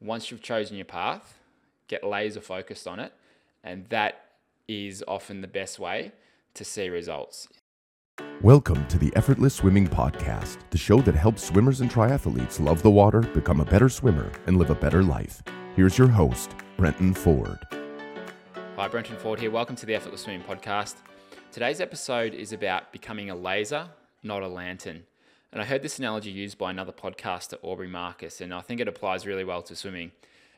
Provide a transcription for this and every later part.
once you've chosen your path, get laser focused on it, and that is often the best way to see results. Welcome to the Effortless Swimming Podcast, the show that helps swimmers and triathletes love the water, become a better swimmer, and live a better life. Here's your host, Brenton Ford. Hi, Brenton Ford here. Welcome to the Effortless Swimming Podcast. Today's episode is about becoming a laser, not a lantern. And I heard this analogy used by another podcaster, Aubrey Marcus, and I think it applies really well to swimming.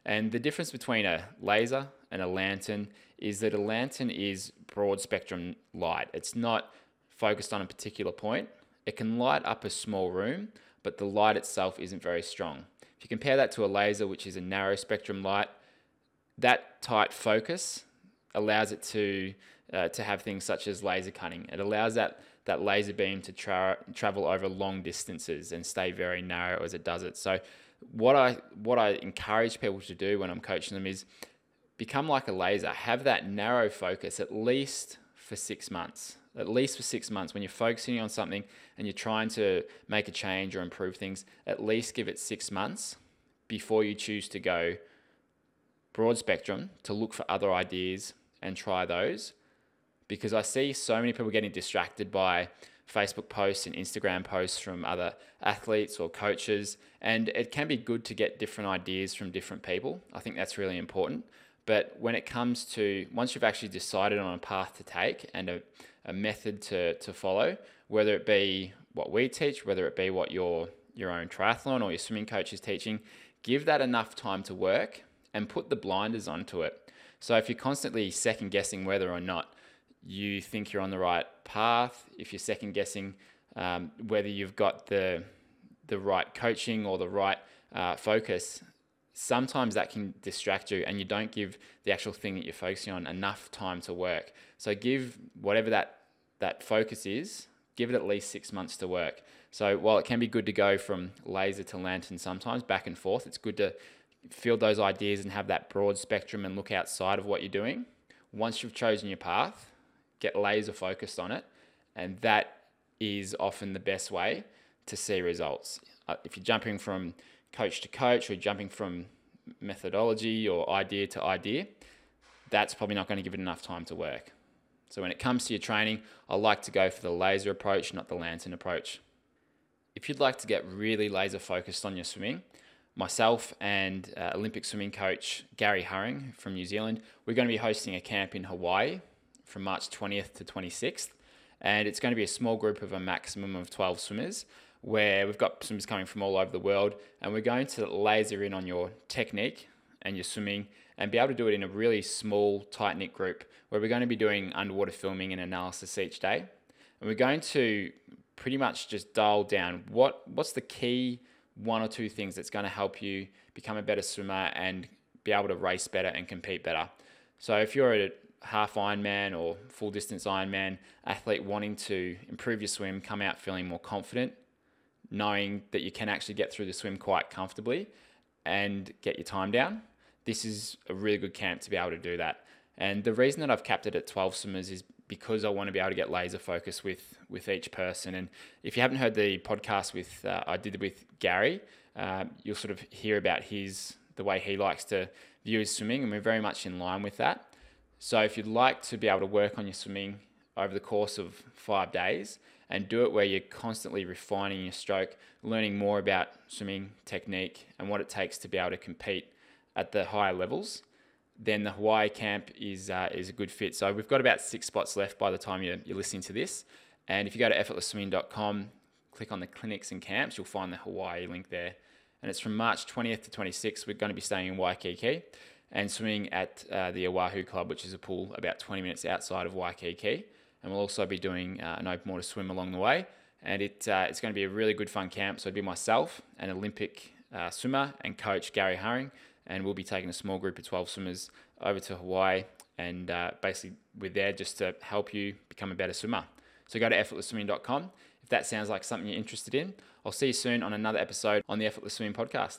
And the difference between a laser and a lantern is that a lantern is broad spectrum light. It's not focused on a particular point. It can light up a small room, but the light itself isn't very strong. If you compare that to a laser, which is a narrow spectrum light, that tight focus allows it to uh, to have things such as laser cutting. It allows that that laser beam to tra- travel over long distances and stay very narrow as it does it. So what I what I encourage people to do when I'm coaching them is become like a laser. Have that narrow focus at least for 6 months. At least for 6 months when you're focusing on something and you're trying to make a change or improve things, at least give it 6 months before you choose to go broad spectrum to look for other ideas and try those because I see so many people getting distracted by Facebook posts and Instagram posts from other athletes or coaches. And it can be good to get different ideas from different people. I think that's really important. But when it comes to once you've actually decided on a path to take and a, a method to, to follow, whether it be what we teach, whether it be what your your own triathlon or your swimming coach is teaching, give that enough time to work and put the blinders onto it. So if you're constantly second guessing whether or not you think you're on the right path, if you're second guessing um, whether you've got the the right coaching or the right uh, focus, sometimes that can distract you, and you don't give the actual thing that you're focusing on enough time to work. So give whatever that that focus is, give it at least six months to work. So while it can be good to go from laser to lantern sometimes back and forth, it's good to field those ideas and have that broad spectrum and look outside of what you're doing. Once you've chosen your path, get laser focused on it, and that is often the best way to see results. Uh, if you're jumping from coach to coach or jumping from methodology or idea to idea, that's probably not going to give it enough time to work. So when it comes to your training, I like to go for the laser approach, not the lantern approach. If you'd like to get really laser focused on your swimming, myself and uh, Olympic swimming coach Gary Hurring from New Zealand, we're going to be hosting a camp in Hawaii from March 20th to 26th. And it's going to be a small group of a maximum of 12 swimmers where we've got swimmers coming from all over the world. And we're going to laser in on your technique and your swimming and be able to do it in a really small, tight knit group where we're going to be doing underwater filming and analysis each day. And we're going to pretty much just dial down what what's the key one or two things that's going to help you become a better swimmer and be able to race better and compete better. So if you're a half Ironman or full distance Ironman athlete wanting to improve your swim, come out feeling more confident, knowing that you can actually get through the swim quite comfortably and get your time down, this is a really good camp to be able to do that. And the reason that I've capped it at 12 swimmers is because I want to be able to get laser focus with with each person. And if you haven't heard the podcast with uh, I did with Gary, uh, you'll sort of hear about his the way he likes to view his swimming, and we're very much in line with that. So if you'd like to be able to work on your swimming over the course of five days and do it where you're constantly refining your stroke, learning more about swimming technique and what it takes to be able to compete at the higher levels, then the Hawaii camp is uh, is a good fit. So we've got about six spots left by the time you're, you're listening to this. And if you go to effortlessswimming.com, click on the clinics and camps, you'll find the Hawaii link there. And it's from March 20th to 26th. We're going to be staying in Waikiki and swimming at uh, the Oahu Club, which is a pool about 20 minutes outside of Waikiki. And we'll also be doing uh, an open water swim along the way. And it, uh, it's going to be a really good fun camp. So it'd be myself, an Olympic uh, swimmer, and coach Gary Hurring. And we'll be taking a small group of 12 swimmers over to Hawaii. And uh, basically, we're there just to help you become a better swimmer. So go to effortlessswimming.com if that sounds like something you're interested in. I'll see you soon on another episode on the Effortless Swimming Podcast.